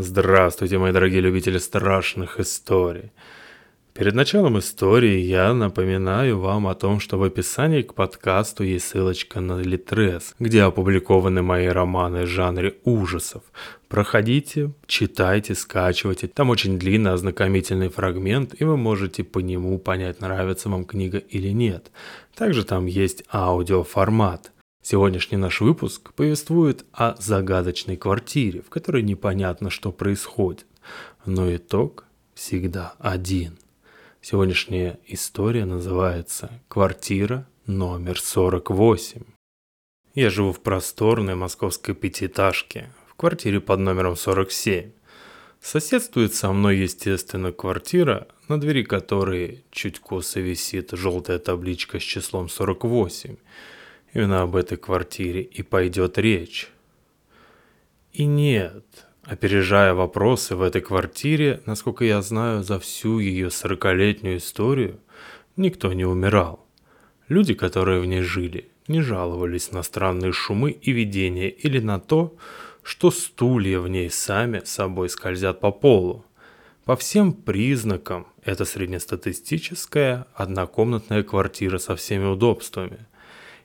Здравствуйте, мои дорогие любители страшных историй. Перед началом истории я напоминаю вам о том, что в описании к подкасту есть ссылочка на Литрес, где опубликованы мои романы в жанре ужасов. Проходите, читайте, скачивайте. Там очень длинный ознакомительный фрагмент, и вы можете по нему понять, нравится вам книга или нет. Также там есть аудиоформат – Сегодняшний наш выпуск повествует о загадочной квартире, в которой непонятно, что происходит, но итог всегда один. Сегодняшняя история называется «Квартира номер 48». Я живу в просторной московской пятиэтажке, в квартире под номером 47. Соседствует со мной, естественно, квартира, на двери которой чуть косо висит желтая табличка с числом 48 – Именно об этой квартире и пойдет речь. И нет, опережая вопросы в этой квартире, насколько я знаю, за всю ее сорокалетнюю историю никто не умирал. Люди, которые в ней жили, не жаловались на странные шумы и видения или на то, что стулья в ней сами собой скользят по полу. По всем признакам это среднестатистическая однокомнатная квартира со всеми удобствами –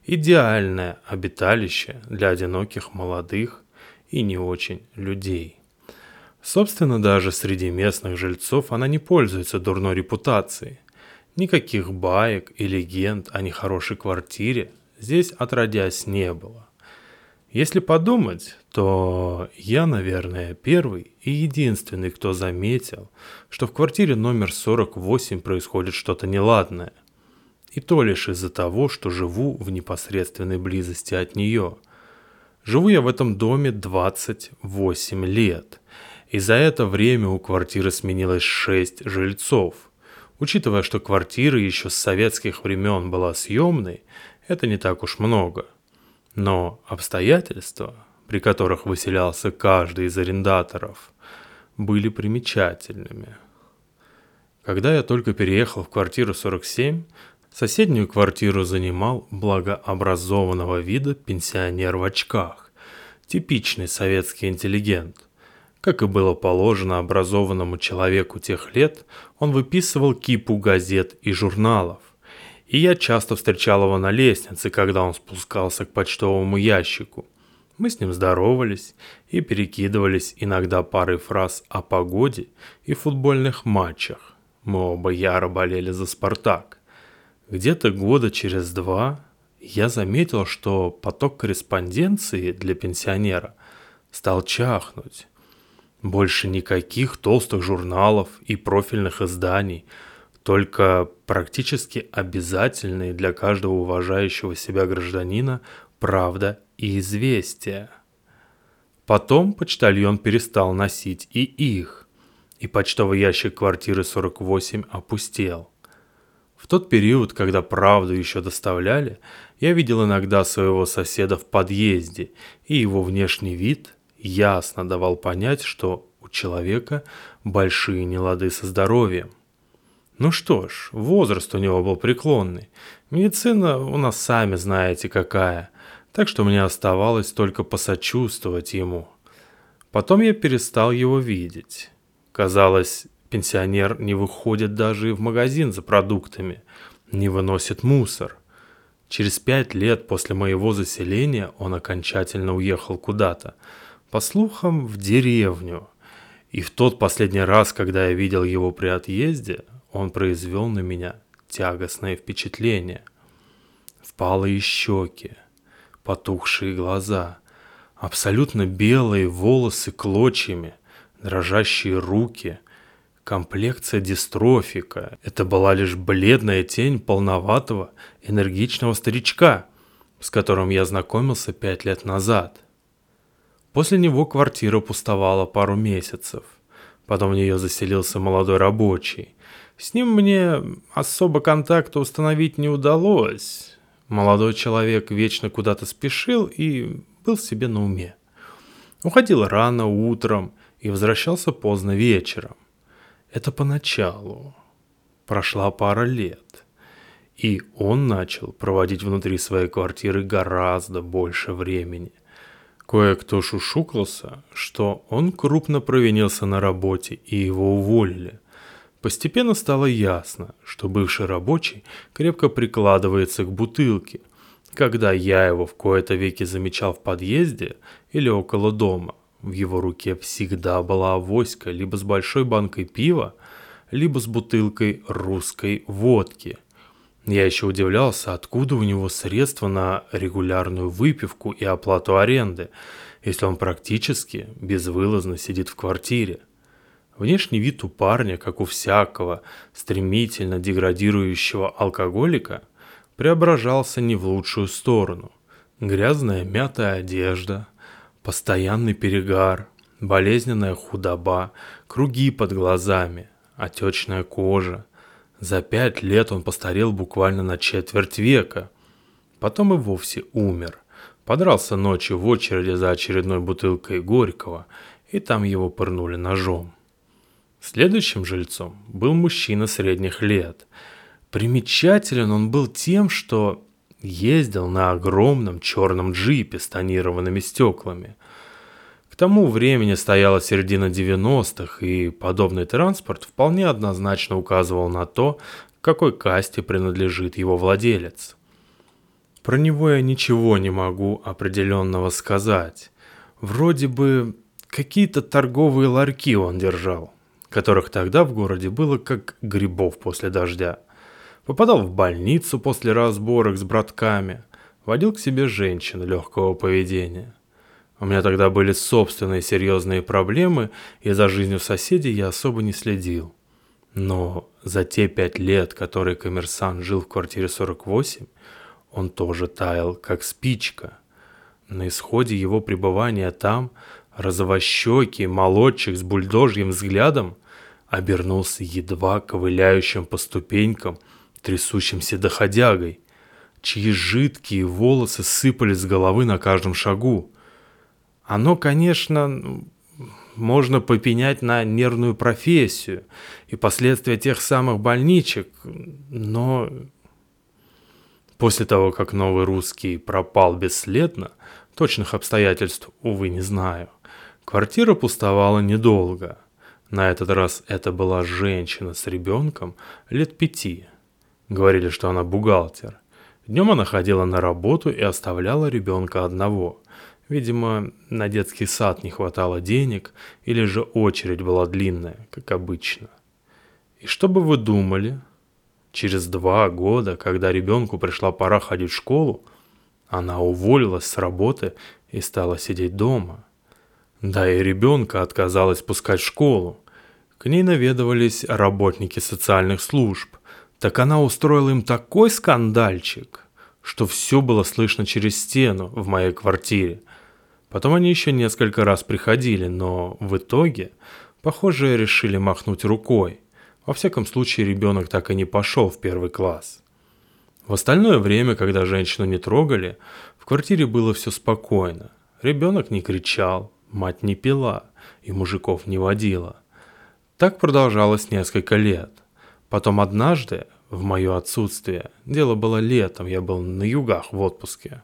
идеальное обиталище для одиноких молодых и не очень людей. Собственно, даже среди местных жильцов она не пользуется дурной репутацией. Никаких баек и легенд о нехорошей квартире здесь отродясь не было. Если подумать, то я, наверное, первый и единственный, кто заметил, что в квартире номер 48 происходит что-то неладное. И то лишь из-за того, что живу в непосредственной близости от нее. Живу я в этом доме 28 лет. И за это время у квартиры сменилось 6 жильцов. Учитывая, что квартира еще с советских времен была съемной, это не так уж много. Но обстоятельства, при которых выселялся каждый из арендаторов, были примечательными. Когда я только переехал в квартиру 47, Соседнюю квартиру занимал благообразованного вида пенсионер в очках, типичный советский интеллигент. Как и было положено образованному человеку тех лет, он выписывал кипу газет и журналов. И я часто встречал его на лестнице, когда он спускался к почтовому ящику. Мы с ним здоровались и перекидывались иногда парой фраз о погоде и футбольных матчах. Мы оба яро болели за «Спартак». Где-то года через два я заметил, что поток корреспонденции для пенсионера стал чахнуть. Больше никаких толстых журналов и профильных изданий, только практически обязательные для каждого уважающего себя гражданина правда и известия. Потом почтальон перестал носить и их, и почтовый ящик квартиры 48 опустел. В тот период, когда правду еще доставляли, я видел иногда своего соседа в подъезде, и его внешний вид ясно давал понять, что у человека большие нелады со здоровьем. Ну что ж, возраст у него был преклонный. Медицина у нас сами знаете какая, так что мне оставалось только посочувствовать ему. Потом я перестал его видеть. Казалось, Пенсионер не выходит даже в магазин за продуктами, не выносит мусор. Через пять лет после моего заселения он окончательно уехал куда-то. По слухам, в деревню. И в тот последний раз, когда я видел его при отъезде, он произвел на меня тягостное впечатление. Впалые щеки, потухшие глаза, абсолютно белые волосы клочьями, дрожащие руки — Комплекция дистрофика – это была лишь бледная тень полноватого, энергичного старичка, с которым я знакомился пять лет назад. После него квартира пустовала пару месяцев. Потом в нее заселился молодой рабочий. С ним мне особо контакта установить не удалось. Молодой человек вечно куда-то спешил и был себе на уме. Уходил рано утром и возвращался поздно вечером. Это поначалу. Прошла пара лет. И он начал проводить внутри своей квартиры гораздо больше времени. Кое-кто шушукался, что он крупно провинился на работе и его уволили. Постепенно стало ясно, что бывший рабочий крепко прикладывается к бутылке. Когда я его в кои-то веки замечал в подъезде или около дома, в его руке всегда была авоська либо с большой банкой пива, либо с бутылкой русской водки. Я еще удивлялся, откуда у него средства на регулярную выпивку и оплату аренды, если он практически безвылазно сидит в квартире. Внешний вид у парня, как у всякого стремительно деградирующего алкоголика, преображался не в лучшую сторону. Грязная мятая одежда, постоянный перегар, болезненная худоба, круги под глазами, отечная кожа. За пять лет он постарел буквально на четверть века. Потом и вовсе умер. Подрался ночью в очереди за очередной бутылкой Горького, и там его пырнули ножом. Следующим жильцом был мужчина средних лет. Примечателен он был тем, что ездил на огромном черном джипе с тонированными стеклами. К тому времени стояла середина 90-х, и подобный транспорт вполне однозначно указывал на то, какой касте принадлежит его владелец. Про него я ничего не могу определенного сказать. Вроде бы какие-то торговые ларьки он держал которых тогда в городе было как грибов после дождя. Попадал в больницу после разборок с братками, водил к себе женщин легкого поведения. У меня тогда были собственные серьезные проблемы, и за жизнью соседей я особо не следил. Но за те пять лет, которые коммерсант жил в квартире 48, он тоже таял, как спичка. На исходе его пребывания там розовощекий молодчик с бульдожьим взглядом обернулся едва ковыляющим по ступенькам трясущимся доходягой, чьи жидкие волосы сыпались с головы на каждом шагу. Оно, конечно, можно попенять на нервную профессию и последствия тех самых больничек, но после того, как новый русский пропал бесследно, точных обстоятельств, увы, не знаю, квартира пустовала недолго – на этот раз это была женщина с ребенком лет пяти. Говорили, что она бухгалтер. Днем она ходила на работу и оставляла ребенка одного. Видимо, на детский сад не хватало денег, или же очередь была длинная, как обычно. И что бы вы думали? Через два года, когда ребенку пришла пора ходить в школу, она уволилась с работы и стала сидеть дома. Да и ребенка отказалась пускать в школу. К ней наведывались работники социальных служб. Так она устроила им такой скандальчик, что все было слышно через стену в моей квартире. Потом они еще несколько раз приходили, но в итоге, похоже, решили махнуть рукой. Во всяком случае, ребенок так и не пошел в первый класс. В остальное время, когда женщину не трогали, в квартире было все спокойно. Ребенок не кричал, мать не пила и мужиков не водила. Так продолжалось несколько лет. Потом однажды, в мое отсутствие, дело было летом, я был на югах в отпуске,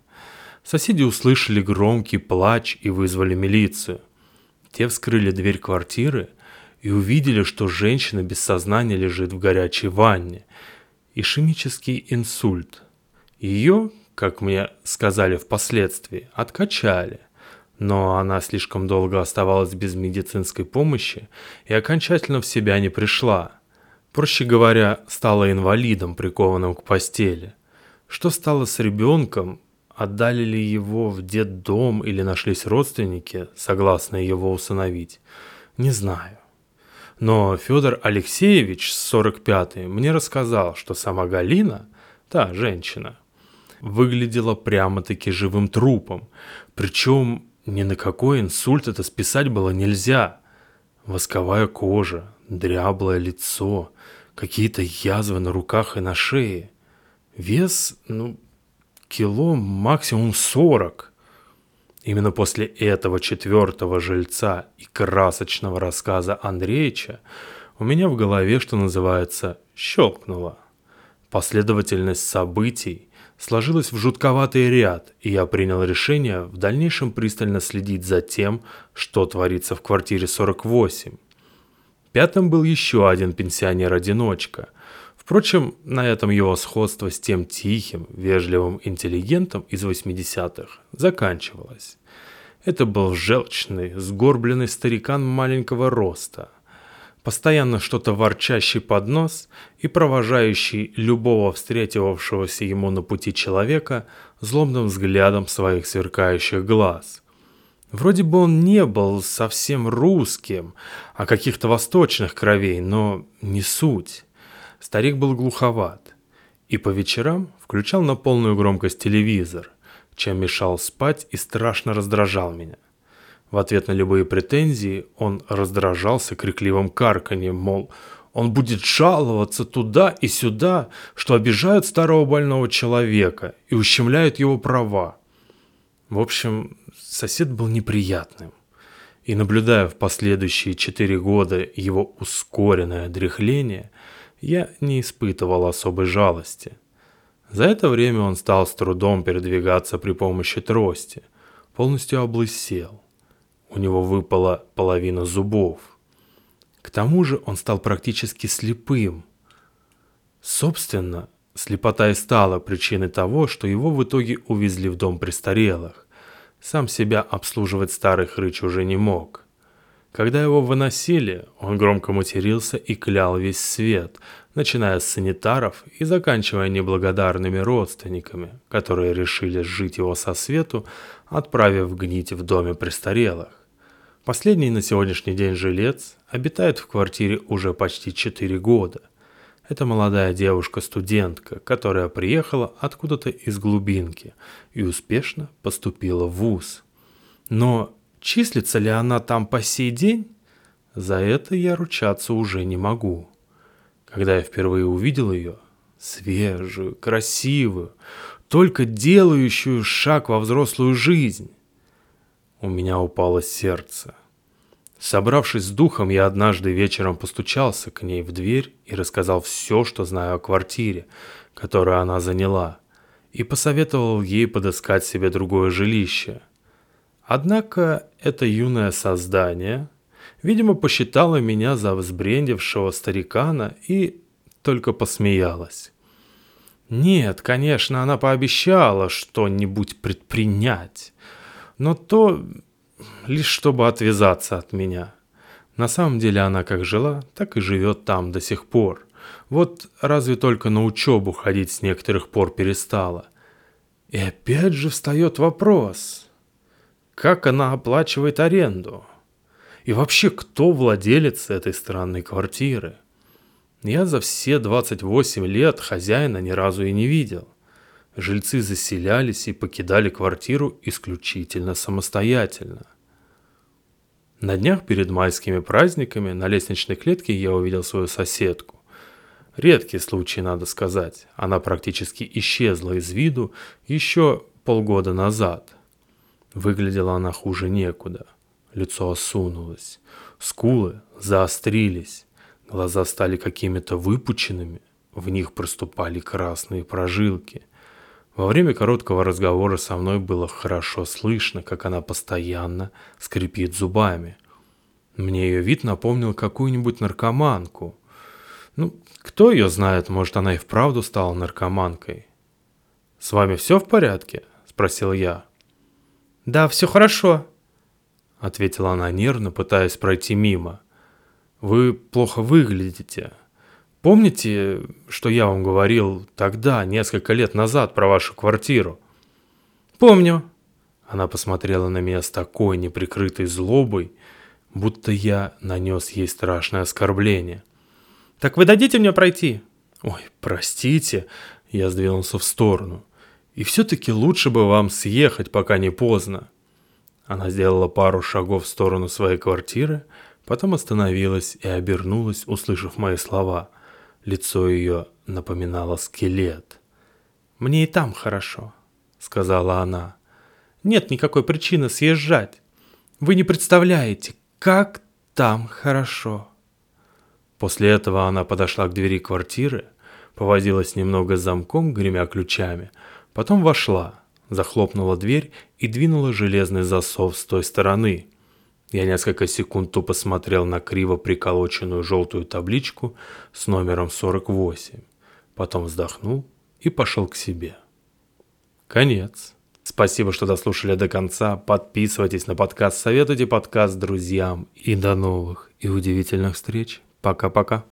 соседи услышали громкий плач и вызвали милицию. Те вскрыли дверь квартиры и увидели, что женщина без сознания лежит в горячей ванне. Ишемический инсульт. Ее, как мне сказали впоследствии, откачали но она слишком долго оставалась без медицинской помощи и окончательно в себя не пришла. Проще говоря, стала инвалидом, прикованным к постели. Что стало с ребенком? Отдали ли его в детдом или нашлись родственники, согласные его усыновить? Не знаю. Но Федор Алексеевич с 45-й мне рассказал, что сама Галина, та женщина, выглядела прямо-таки живым трупом. Причем ни на какой инсульт это списать было нельзя. Восковая кожа, дряблое лицо, какие-то язвы на руках и на шее. Вес, ну, кило максимум сорок. Именно после этого четвертого жильца и красочного рассказа Андреевича у меня в голове, что называется, щелкнуло. Последовательность событий сложилась в жутковатый ряд, и я принял решение в дальнейшем пристально следить за тем, что творится в квартире 48. Пятым был еще один пенсионер-одиночка. Впрочем, на этом его сходство с тем тихим, вежливым интеллигентом из 80-х заканчивалось. Это был желчный, сгорбленный старикан маленького роста – постоянно что-то ворчащий под нос и провожающий любого встретившегося ему на пути человека злобным взглядом своих сверкающих глаз. Вроде бы он не был совсем русским, а каких-то восточных кровей, но не суть. Старик был глуховат и по вечерам включал на полную громкость телевизор, чем мешал спать и страшно раздражал меня. В ответ на любые претензии он раздражался крикливым карканьем, мол, он будет жаловаться туда и сюда, что обижают старого больного человека и ущемляют его права. В общем, сосед был неприятным. И наблюдая в последующие четыре года его ускоренное дряхление, я не испытывал особой жалости. За это время он стал с трудом передвигаться при помощи трости, полностью облысел – у него выпала половина зубов. К тому же он стал практически слепым. Собственно, слепота и стала причиной того, что его в итоге увезли в дом престарелых. Сам себя обслуживать старый хрыч уже не мог. Когда его выносили, он громко матерился и клял весь свет, начиная с санитаров и заканчивая неблагодарными родственниками, которые решили сжить его со свету, отправив гнить в доме престарелых. Последний на сегодняшний день жилец обитает в квартире уже почти 4 года. Это молодая девушка-студентка, которая приехала откуда-то из глубинки и успешно поступила в ВУЗ. Но числится ли она там по сей день? За это я ручаться уже не могу. Когда я впервые увидел ее, свежую, красивую, только делающую шаг во взрослую жизнь, у меня упало сердце. Собравшись с духом, я однажды вечером постучался к ней в дверь и рассказал все, что знаю о квартире, которую она заняла, и посоветовал ей подыскать себе другое жилище. Однако это юное создание, видимо, посчитало меня за взбрендившего старикана и только посмеялась. Нет, конечно, она пообещала что-нибудь предпринять, но то лишь чтобы отвязаться от меня. На самом деле она как жила, так и живет там до сих пор. Вот разве только на учебу ходить с некоторых пор перестала. И опять же встает вопрос, как она оплачивает аренду? И вообще, кто владелец этой странной квартиры? Я за все 28 лет хозяина ни разу и не видел. Жильцы заселялись и покидали квартиру исключительно самостоятельно – на днях перед майскими праздниками на лестничной клетке я увидел свою соседку. Редкий случай, надо сказать. Она практически исчезла из виду еще полгода назад. Выглядела она хуже некуда. Лицо осунулось, скулы заострились, глаза стали какими-то выпученными, в них проступали красные прожилки. Во время короткого разговора со мной было хорошо слышно, как она постоянно скрипит зубами. Мне ее вид напомнил какую-нибудь наркоманку. Ну, кто ее знает, может, она и вправду стала наркоманкой. «С вами все в порядке?» – спросил я. «Да, все хорошо», – ответила она нервно, пытаясь пройти мимо. «Вы плохо выглядите», Помните, что я вам говорил тогда, несколько лет назад, про вашу квартиру? Помню. Она посмотрела на меня с такой неприкрытой злобой, будто я нанес ей страшное оскорбление. Так вы дадите мне пройти? Ой, простите, я сдвинулся в сторону. И все-таки лучше бы вам съехать, пока не поздно. Она сделала пару шагов в сторону своей квартиры, потом остановилась и обернулась, услышав мои слова – Лицо ее напоминало скелет. «Мне и там хорошо», — сказала она. «Нет никакой причины съезжать. Вы не представляете, как там хорошо». После этого она подошла к двери квартиры, повозилась немного с замком, гремя ключами, Потом вошла, захлопнула дверь и двинула железный засов с той стороны. Я несколько секунд тупо смотрел на криво приколоченную желтую табличку с номером 48. Потом вздохнул и пошел к себе. Конец. Спасибо, что дослушали до конца. Подписывайтесь на подкаст, советуйте подкаст друзьям. И до новых и удивительных встреч. Пока-пока.